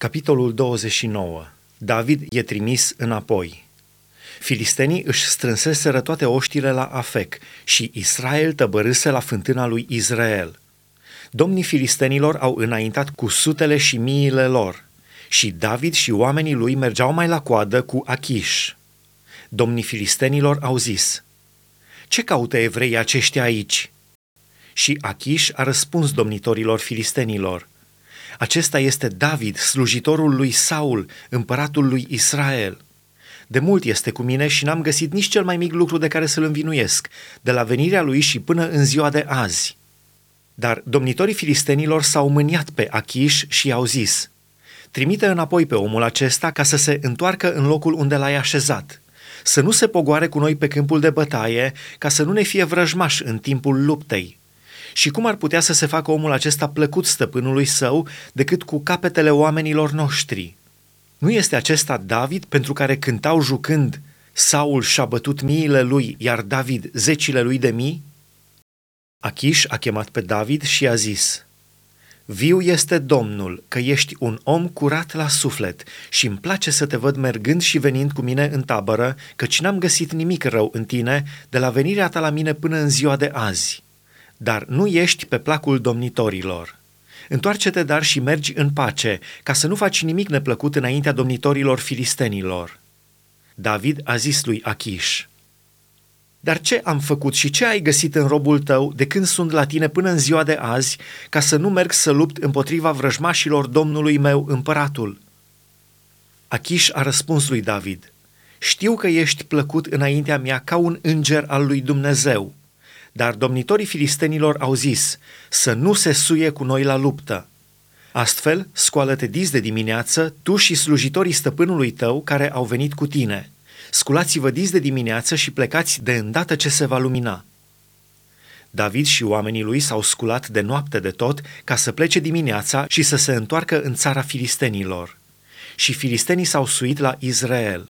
Capitolul 29. David e trimis înapoi. Filistenii își strânseseră toate oștile la Afec și Israel tăbărâse la fântâna lui Israel. Domnii filistenilor au înaintat cu sutele și miile lor și David și oamenii lui mergeau mai la coadă cu Achish. Domnii filistenilor au zis, Ce caută evreii aceștia aici?" Și Achish a răspuns domnitorilor filistenilor, acesta este David, slujitorul lui Saul, împăratul lui Israel. De mult este cu mine și n-am găsit nici cel mai mic lucru de care să-l învinuiesc, de la venirea lui și până în ziua de azi. Dar domnitorii filistenilor s-au mâniat pe Achish și i-au zis, Trimite înapoi pe omul acesta ca să se întoarcă în locul unde l-ai așezat, să nu se pogoare cu noi pe câmpul de bătaie, ca să nu ne fie vrăjmaș în timpul luptei. Și cum ar putea să se facă omul acesta plăcut stăpânului său decât cu capetele oamenilor noștri? Nu este acesta David pentru care cântau jucând Saul și-a bătut miile lui, iar David zecile lui de mii? Achish a chemat pe David și a zis, Viu este Domnul, că ești un om curat la suflet și îmi place să te văd mergând și venind cu mine în tabără, căci n-am găsit nimic rău în tine de la venirea ta la mine până în ziua de azi dar nu ești pe placul domnitorilor. Întoarce-te dar și mergi în pace, ca să nu faci nimic neplăcut înaintea domnitorilor filistenilor. David a zis lui Achish, Dar ce am făcut și ce ai găsit în robul tău de când sunt la tine până în ziua de azi, ca să nu merg să lupt împotriva vrăjmașilor domnului meu, împăratul? Achish a răspuns lui David, Știu că ești plăcut înaintea mea ca un înger al lui Dumnezeu, dar domnitorii filistenilor au zis să nu se suie cu noi la luptă. Astfel, scoală-te dis de dimineață, tu și slujitorii stăpânului tău care au venit cu tine. Sculați-vă dis de dimineață și plecați de îndată ce se va lumina. David și oamenii lui s-au sculat de noapte de tot ca să plece dimineața și să se întoarcă în țara filistenilor. Și filistenii s-au suit la Israel.